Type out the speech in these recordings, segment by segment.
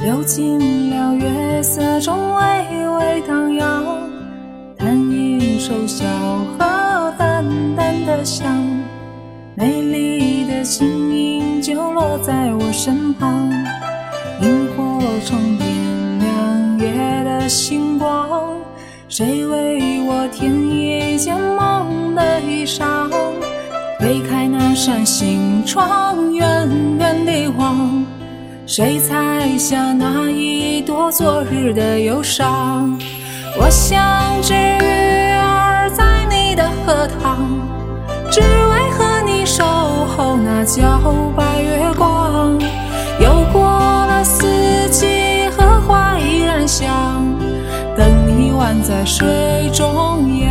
流进了月色中微微荡漾弹一首小荷淡淡的香美丽的琴音就落在我身旁。萤火虫点亮夜的星光谁为我添一件梦的衣裳推开那扇心窗远远地望。谁采下那一朵昨日的忧伤？我像只鱼儿在你的荷塘，只为和你守候那皎白月光。又过了四季，荷花依然香，等你宛在水中央。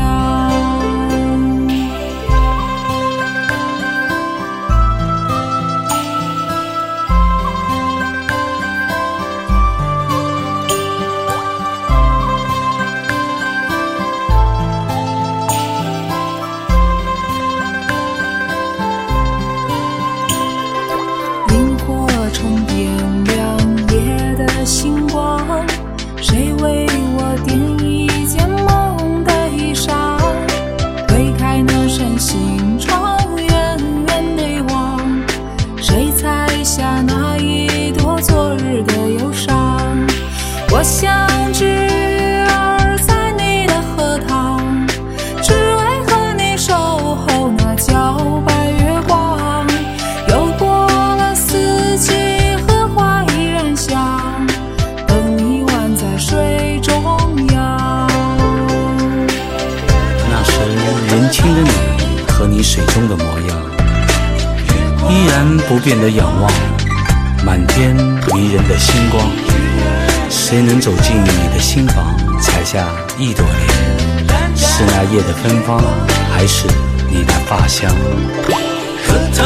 和你水中的模样，依然不变的仰望满天迷人的星光。谁能走进你的心房，采下一朵莲？是那夜的芬芳，还是你的发香？可他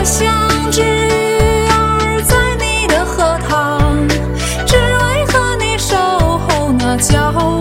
我像只鱼儿在你的荷塘只为和你守候那皎